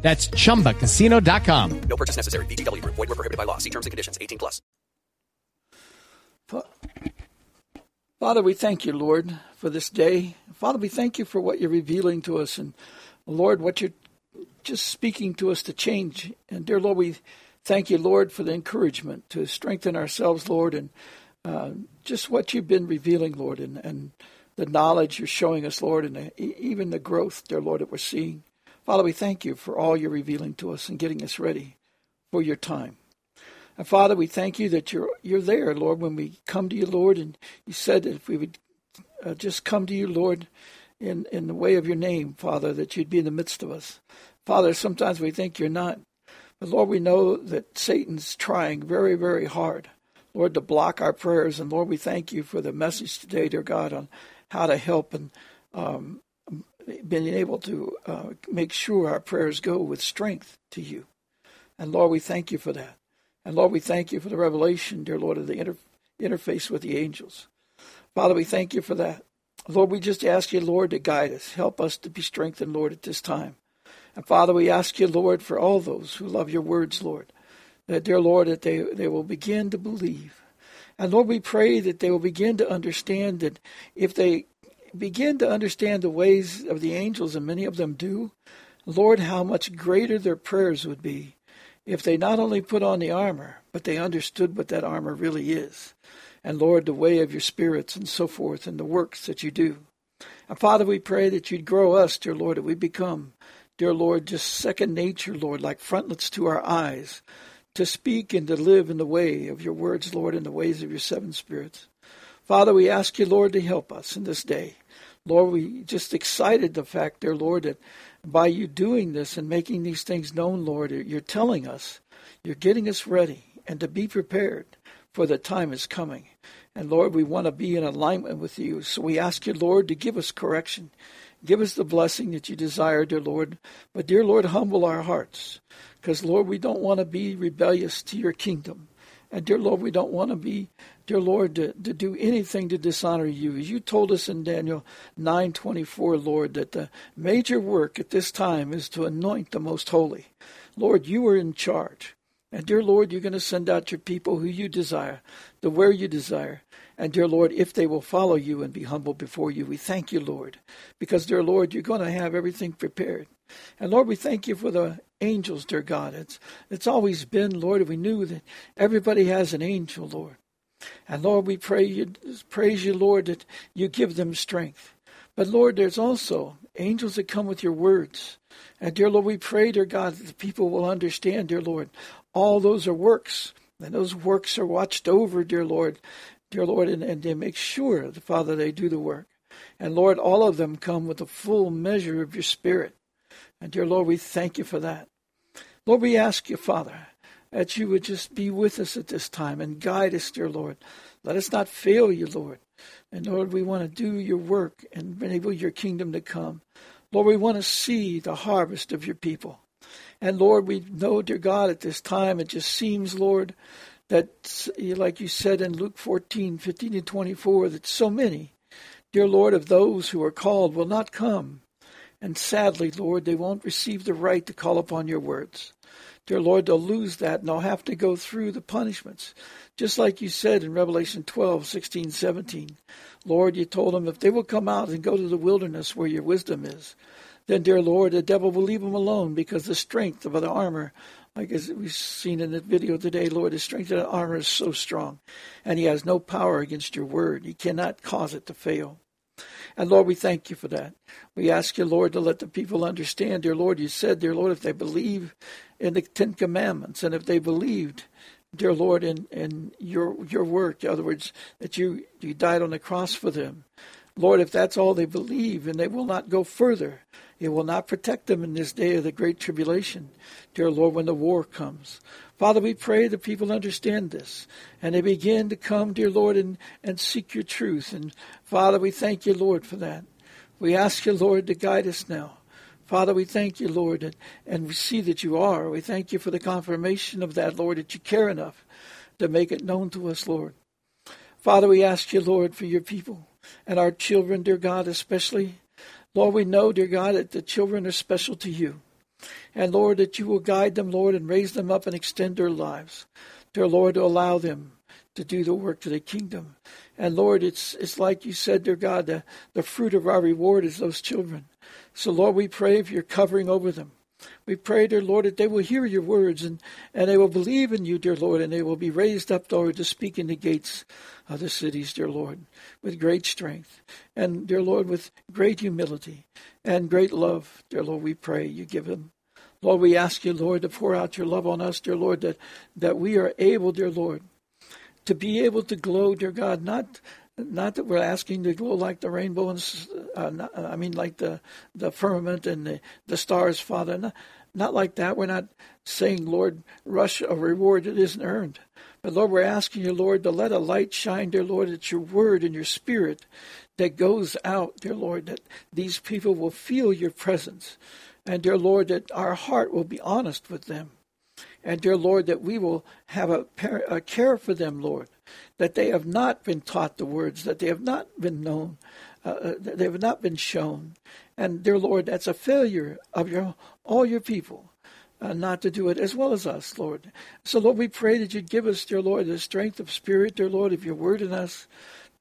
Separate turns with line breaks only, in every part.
That's chumbacasino.com.
No purchase necessary. VGW Group. Void were prohibited by law. See terms and conditions. 18 plus.
Father, we thank you, Lord, for this day. Father, we thank you for what you're revealing to us, and Lord, what you're just speaking to us to change. And dear Lord, we thank you, Lord, for the encouragement to strengthen ourselves, Lord, and uh, just what you've been revealing, Lord, and, and the knowledge you're showing us, Lord, and the, even the growth, dear Lord, that we're seeing. Father, we thank you for all you're revealing to us and getting us ready for your time. And Father, we thank you that you're you're there, Lord, when we come to you, Lord, and you said that if we would uh, just come to you, Lord, in in the way of your name, Father, that you'd be in the midst of us. Father, sometimes we think you're not, but Lord, we know that Satan's trying very, very hard, Lord, to block our prayers. And Lord, we thank you for the message today, dear God, on how to help and um, being able to uh, make sure our prayers go with strength to you. And Lord, we thank you for that. And Lord, we thank you for the revelation, dear Lord, of the inter- interface with the angels. Father, we thank you for that. Lord, we just ask you, Lord, to guide us. Help us to be strengthened, Lord, at this time. And Father, we ask you, Lord, for all those who love your words, Lord, that, dear Lord, that they, they will begin to believe. And Lord, we pray that they will begin to understand that if they begin to understand the ways of the angels, and many of them do, Lord, how much greater their prayers would be if they not only put on the armor, but they understood what that armor really is. And Lord, the way of your spirits and so forth, and the works that you do. And Father, we pray that you'd grow us, dear Lord, that we become, dear Lord, just second nature, Lord, like frontlets to our eyes, to speak and to live in the way of your words, Lord, in the ways of your seven spirits. Father, we ask you, Lord, to help us in this day. Lord, we just excited the fact, dear Lord, that by you doing this and making these things known, Lord, you're telling us, you're getting us ready and to be prepared for the time is coming. And Lord, we want to be in alignment with you. So we ask you, Lord, to give us correction. Give us the blessing that you desire, dear Lord. But, dear Lord, humble our hearts. Because, Lord, we don't want to be rebellious to your kingdom. And, dear Lord, we don't want to be dear Lord, to, to do anything to dishonor you. As you told us in Daniel 9:24, Lord, that the major work at this time is to anoint the most holy. Lord, you are in charge. And dear Lord, you're going to send out your people who you desire, to where you desire. And dear Lord, if they will follow you and be humble before you, we thank you, Lord. Because, dear Lord, you're going to have everything prepared. And Lord, we thank you for the angels, dear God. It's it's always been, Lord, we knew that everybody has an angel, Lord. And Lord, we pray you, praise you, Lord, that you give them strength. But Lord, there's also angels that come with your words. And dear Lord, we pray, dear God, that the people will understand, dear Lord, all those are works. And those works are watched over, dear Lord, dear Lord, and, and they make sure, the Father, they do the work. And Lord, all of them come with a full measure of your Spirit. And dear Lord, we thank you for that. Lord, we ask you, Father, that you would just be with us at this time and guide us, dear Lord. Let us not fail you, Lord. And Lord, we want to do your work and enable your kingdom to come. Lord, we want to see the harvest of your people. And Lord, we know, dear God, at this time it just seems, Lord, that, like you said in Luke 14, 15 and 24, that so many, dear Lord, of those who are called will not come. And sadly, Lord, they won't receive the right to call upon your words. Dear Lord, they'll lose that and they'll have to go through the punishments. Just like you said in Revelation 12, 16, 17. Lord, you told them if they will come out and go to the wilderness where your wisdom is, then, dear Lord, the devil will leave them alone because the strength of the armor, like as we've seen in the video today, Lord, the strength of the armor is so strong. And he has no power against your word. He cannot cause it to fail. And Lord, we thank you for that. We ask you, Lord, to let the people understand, dear Lord, you said, dear Lord, if they believe in the Ten Commandments, and if they believed, dear Lord, in, in your your work, in other words, that you, you died on the cross for them, Lord, if that's all they believe and they will not go further, it will not protect them in this day of the great tribulation, dear Lord, when the war comes. Father, we pray that people understand this and they begin to come, dear Lord, and, and seek your truth. And Father, we thank you, Lord, for that. We ask you, Lord, to guide us now. Father, we thank you, Lord, and, we see that you are. We thank you for the confirmation of that, Lord, that you care enough to make it known to us, Lord. Father, we ask you, Lord, for your people and our children, dear God, especially. Lord, we know, dear God, that the children are special to you. And Lord, that you will guide them, Lord, and raise them up and extend their lives. Dear Lord, to allow them to do the work to the kingdom. And Lord, it's it's like you said, dear God, the, the fruit of our reward is those children. So Lord, we pray for your covering over them. We pray, dear Lord, that they will hear your words and, and they will believe in you, dear Lord, and they will be raised up, Lord, to speak in the gates of the cities, dear Lord, with great strength. And, dear Lord, with great humility and great love, dear Lord, we pray you give them. Lord, we ask you, Lord, to pour out your love on us, dear Lord, that, that we are able, dear Lord, to be able to glow, dear God, not not that we're asking to glow like the rainbow and uh, not, I mean like the the firmament and the, the stars, Father. Not, not like that. We're not saying, Lord, rush a reward that isn't earned. But Lord, we're asking you, Lord, to let a light shine, dear Lord, it's your word and your spirit that goes out, dear Lord, that these people will feel your presence. And dear Lord, that our heart will be honest with them. And dear Lord, that we will have a, a care for them, Lord, that they have not been taught the words, that they have not been known, uh, uh they have not been shown. And dear Lord, that's a failure of your all your people. Uh, not to do it as well as us, Lord. So, Lord, we pray that you'd give us, dear Lord, the strength of spirit, dear Lord, of your word in us,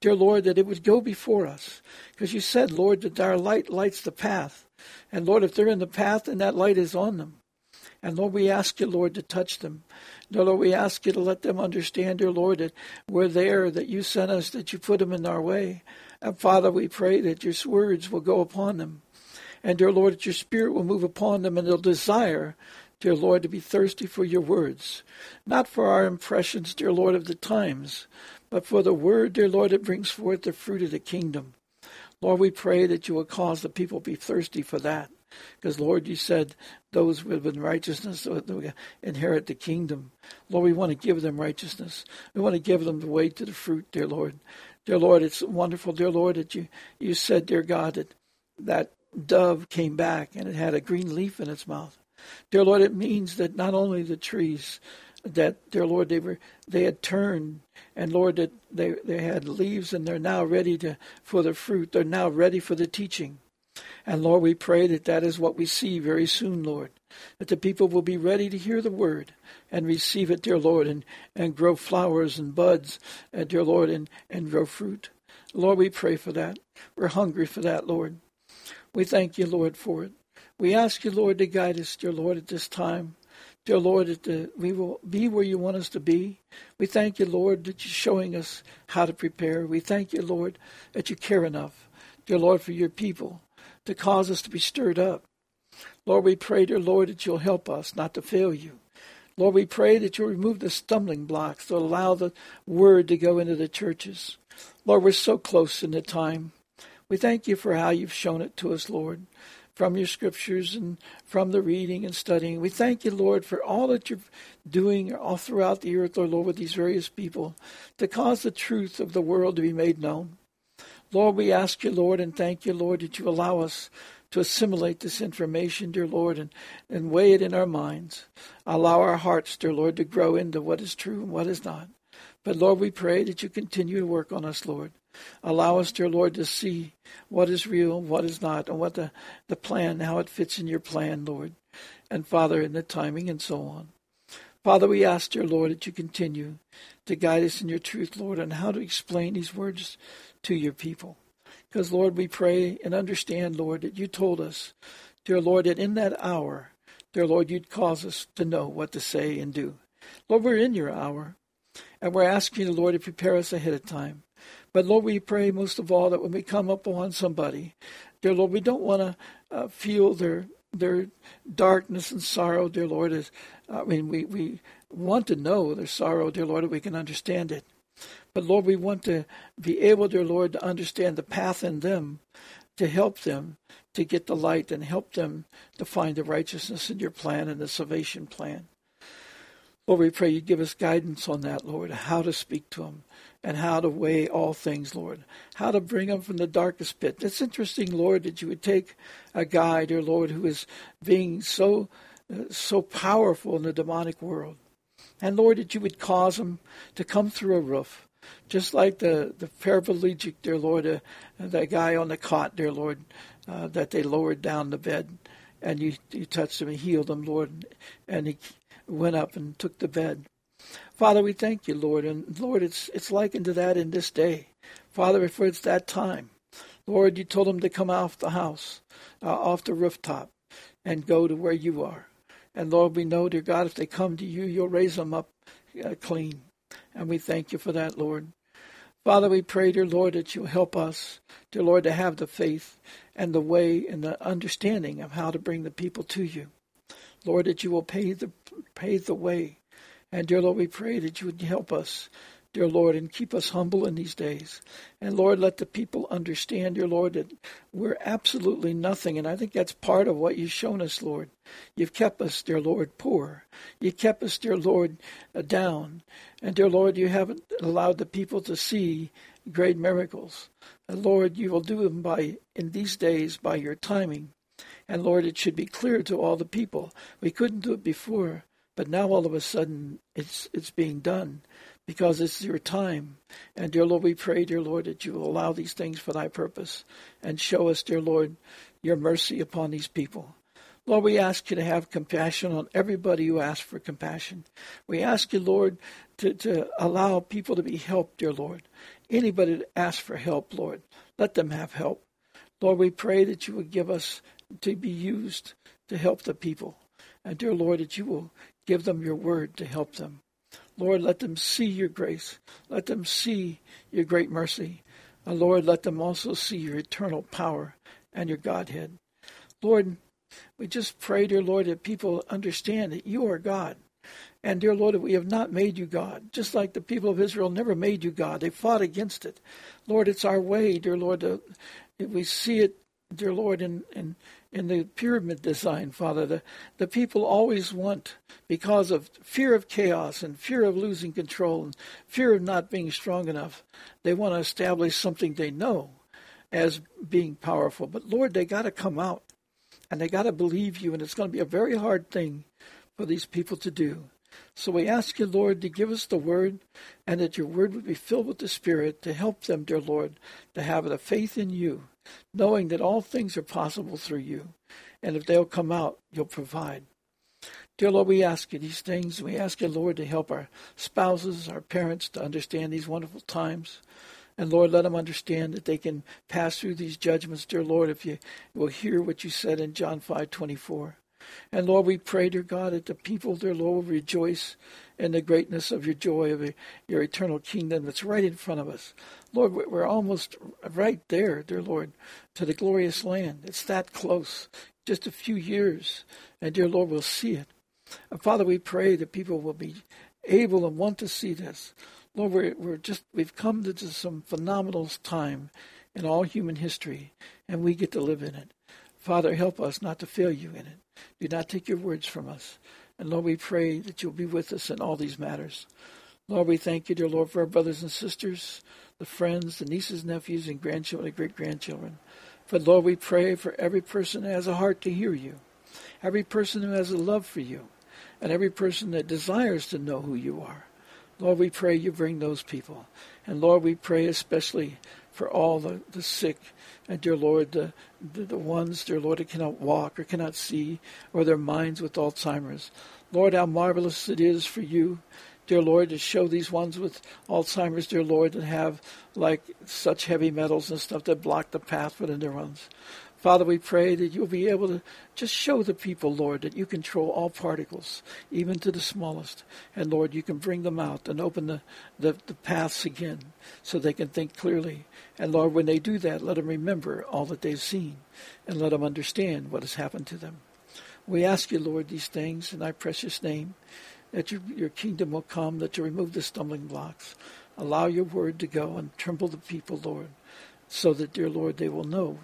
dear Lord, that it would go before us. Because you said, Lord, that our light lights the path. And Lord, if they're in the path, then that light is on them. And Lord, we ask you, Lord, to touch them. Lord, we ask you to let them understand, dear Lord, that we're there, that you sent us, that you put them in our way. And Father, we pray that your words will go upon them. And dear Lord, that your spirit will move upon them and they'll desire, dear Lord, to be thirsty for your words. Not for our impressions, dear Lord, of the times, but for the word, dear Lord, that brings forth the fruit of the kingdom. Lord, we pray that you will cause the people to be thirsty for that. Because, Lord, you said those with righteousness will inherit the kingdom. Lord, we want to give them righteousness. We want to give them the way to the fruit, dear Lord. Dear Lord, it's wonderful, dear Lord, that you, you said, dear God, that that dove came back and it had a green leaf in its mouth. Dear Lord, it means that not only the trees that, dear Lord, they were they had turned, and Lord, that they they had leaves, and they're now ready to for the fruit. They're now ready for the teaching. And Lord, we pray that that is what we see very soon, Lord. That the people will be ready to hear the word and receive it, dear Lord, and, and grow flowers and buds, uh, dear Lord, and, and grow fruit. Lord, we pray for that. We're hungry for that, Lord. We thank you, Lord, for it. We ask you, Lord, to guide us, dear Lord, at this time. Dear Lord, that we will be where you want us to be. We thank you, Lord, that you're showing us how to prepare. We thank you, Lord, that you care enough, dear Lord, for your people to cause us to be stirred up. Lord, we pray, dear Lord, that you'll help us not to fail you. Lord, we pray that you'll remove the stumbling blocks to allow the word to go into the churches. Lord, we're so close in the time. We thank you for how you've shown it to us, Lord from your scriptures and from the reading and studying. We thank you, Lord, for all that you're doing all throughout the earth, Lord, Lord, with these various people to cause the truth of the world to be made known. Lord, we ask you, Lord, and thank you, Lord, that you allow us to assimilate this information, dear Lord, and, and weigh it in our minds. Allow our hearts, dear Lord, to grow into what is true and what is not. But Lord, we pray that you continue to work on us, Lord. Allow us, dear Lord, to see what is real, what is not, and what the, the plan, how it fits in your plan, Lord. And Father, in the timing and so on. Father, we ask, dear Lord, that you continue to guide us in your truth, Lord, on how to explain these words to your people. Because, Lord, we pray and understand, Lord, that you told us, dear Lord, that in that hour, dear Lord, you'd cause us to know what to say and do. Lord, we're in your hour, and we're asking the Lord, to prepare us ahead of time. But Lord, we pray most of all that when we come up on somebody, dear Lord, we don't want to uh, feel their their darkness and sorrow, dear Lord. Is I mean, we we want to know their sorrow, dear Lord, we can understand it. But Lord, we want to be able, dear Lord, to understand the path in them to help them to get the light and help them to find the righteousness in your plan and the salvation plan. Lord, we pray you give us guidance on that, Lord, how to speak to them and how to weigh all things, Lord, how to bring them from the darkest pit. It's interesting, Lord, that you would take a guy, dear Lord, who is being so uh, so powerful in the demonic world, and Lord, that you would cause him to come through a roof, just like the the paraplegic, dear Lord, uh, that guy on the cot, dear Lord, uh, that they lowered down the bed, and you you touched him and healed him, Lord, and he went up and took the bed. Father, we thank you, Lord. And Lord, it's it's likened to that in this day. Father, if it's that time, Lord, you told them to come off the house, uh, off the rooftop, and go to where you are. And Lord, we know, dear God, if they come to you, you'll raise them up uh, clean. And we thank you for that, Lord. Father, we pray, dear Lord, that you help us, dear Lord, to have the faith and the way and the understanding of how to bring the people to you. Lord, that you will pave the pave the way and dear Lord, we pray that you would help us, dear Lord, and keep us humble in these days. And Lord, let the people understand, dear Lord, that we're absolutely nothing. And I think that's part of what you've shown us, Lord. You've kept us, dear Lord, poor. You kept us, dear Lord, uh, down. And dear Lord, you haven't allowed the people to see great miracles. And Lord, you will do them by in these days by your timing. And Lord, it should be clear to all the people. We couldn't do it before. But now all of a sudden it's it's being done because it's your time. And dear Lord, we pray, dear Lord, that you will allow these things for thy purpose and show us, dear Lord, your mercy upon these people. Lord, we ask you to have compassion on everybody who asks for compassion. We ask you, Lord, to, to allow people to be helped, dear Lord. Anybody that asks for help, Lord, let them have help. Lord, we pray that you would give us to be used to help the people. And dear Lord, that you will Give them your word to help them. Lord, let them see your grace. Let them see your great mercy. And Lord, let them also see your eternal power and your Godhead. Lord, we just pray, dear Lord, that people understand that you are God. And dear Lord, that we have not made you God, just like the people of Israel never made you God. They fought against it. Lord, it's our way, dear Lord, to, we see it, dear Lord, in, in in the pyramid design, Father. The, the people always want, because of fear of chaos and fear of losing control and fear of not being strong enough, they want to establish something they know as being powerful. But Lord, they got to come out and they got to believe you, and it's going to be a very hard thing for these people to do. So we ask you, Lord, to give us the word and that your word would be filled with the Spirit to help them, dear Lord, to have the faith in you knowing that all things are possible through you. And if they'll come out, you'll provide. Dear Lord, we ask you these things. We ask you, Lord, to help our spouses, our parents to understand these wonderful times. And Lord, let them understand that they can pass through these judgments, dear Lord, if you will hear what you said in John five twenty four. And Lord, we pray, dear God, that the people, dear Lord, will rejoice in the greatness of your joy, of your eternal kingdom that's right in front of us. Lord, we're almost right there, dear Lord, to the glorious land. It's that close, just a few years, and dear Lord, we'll see it. And Father, we pray that people will be able and want to see this. Lord, we're, we're just, we've come to some phenomenal time in all human history, and we get to live in it. Father, help us not to fail you in it. Do not take your words from us. And Lord, we pray that you'll be with us in all these matters. Lord, we thank you, dear Lord, for our brothers and sisters, the friends, the nieces, nephews, and grandchildren, and great grandchildren. But Lord, we pray for every person who has a heart to hear you, every person who has a love for you, and every person that desires to know who you are. Lord, we pray you bring those people. And Lord, we pray especially for all the, the sick and dear Lord, the, the, the ones, dear Lord, that cannot walk or cannot see, or their minds with Alzheimer's. Lord, how marvelous it is for you, dear Lord, to show these ones with Alzheimer's, dear Lord, that have like such heavy metals and stuff that block the path for the neurons. Father, we pray that you'll be able to just show the people, Lord, that you control all particles, even to the smallest. And Lord, you can bring them out and open the, the, the paths again so they can think clearly. And Lord, when they do that, let them remember all that they've seen and let them understand what has happened to them. We ask you, Lord, these things in thy precious name, that your, your kingdom will come, that you remove the stumbling blocks. Allow your word to go and tremble the people, Lord, so that, dear Lord, they will know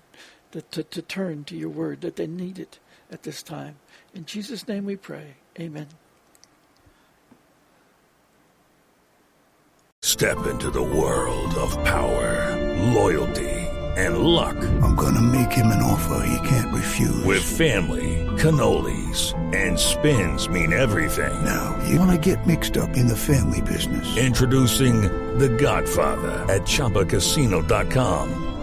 that to, to turn to your word, that they need it at this time. In Jesus' name we pray. Amen.
Step into the world of power, loyalty, and luck.
I'm going to make him an offer he can't refuse.
With family, cannolis, and spins mean everything.
Now, you want to get mixed up in the family business.
Introducing The Godfather at ChumbaCasino.com.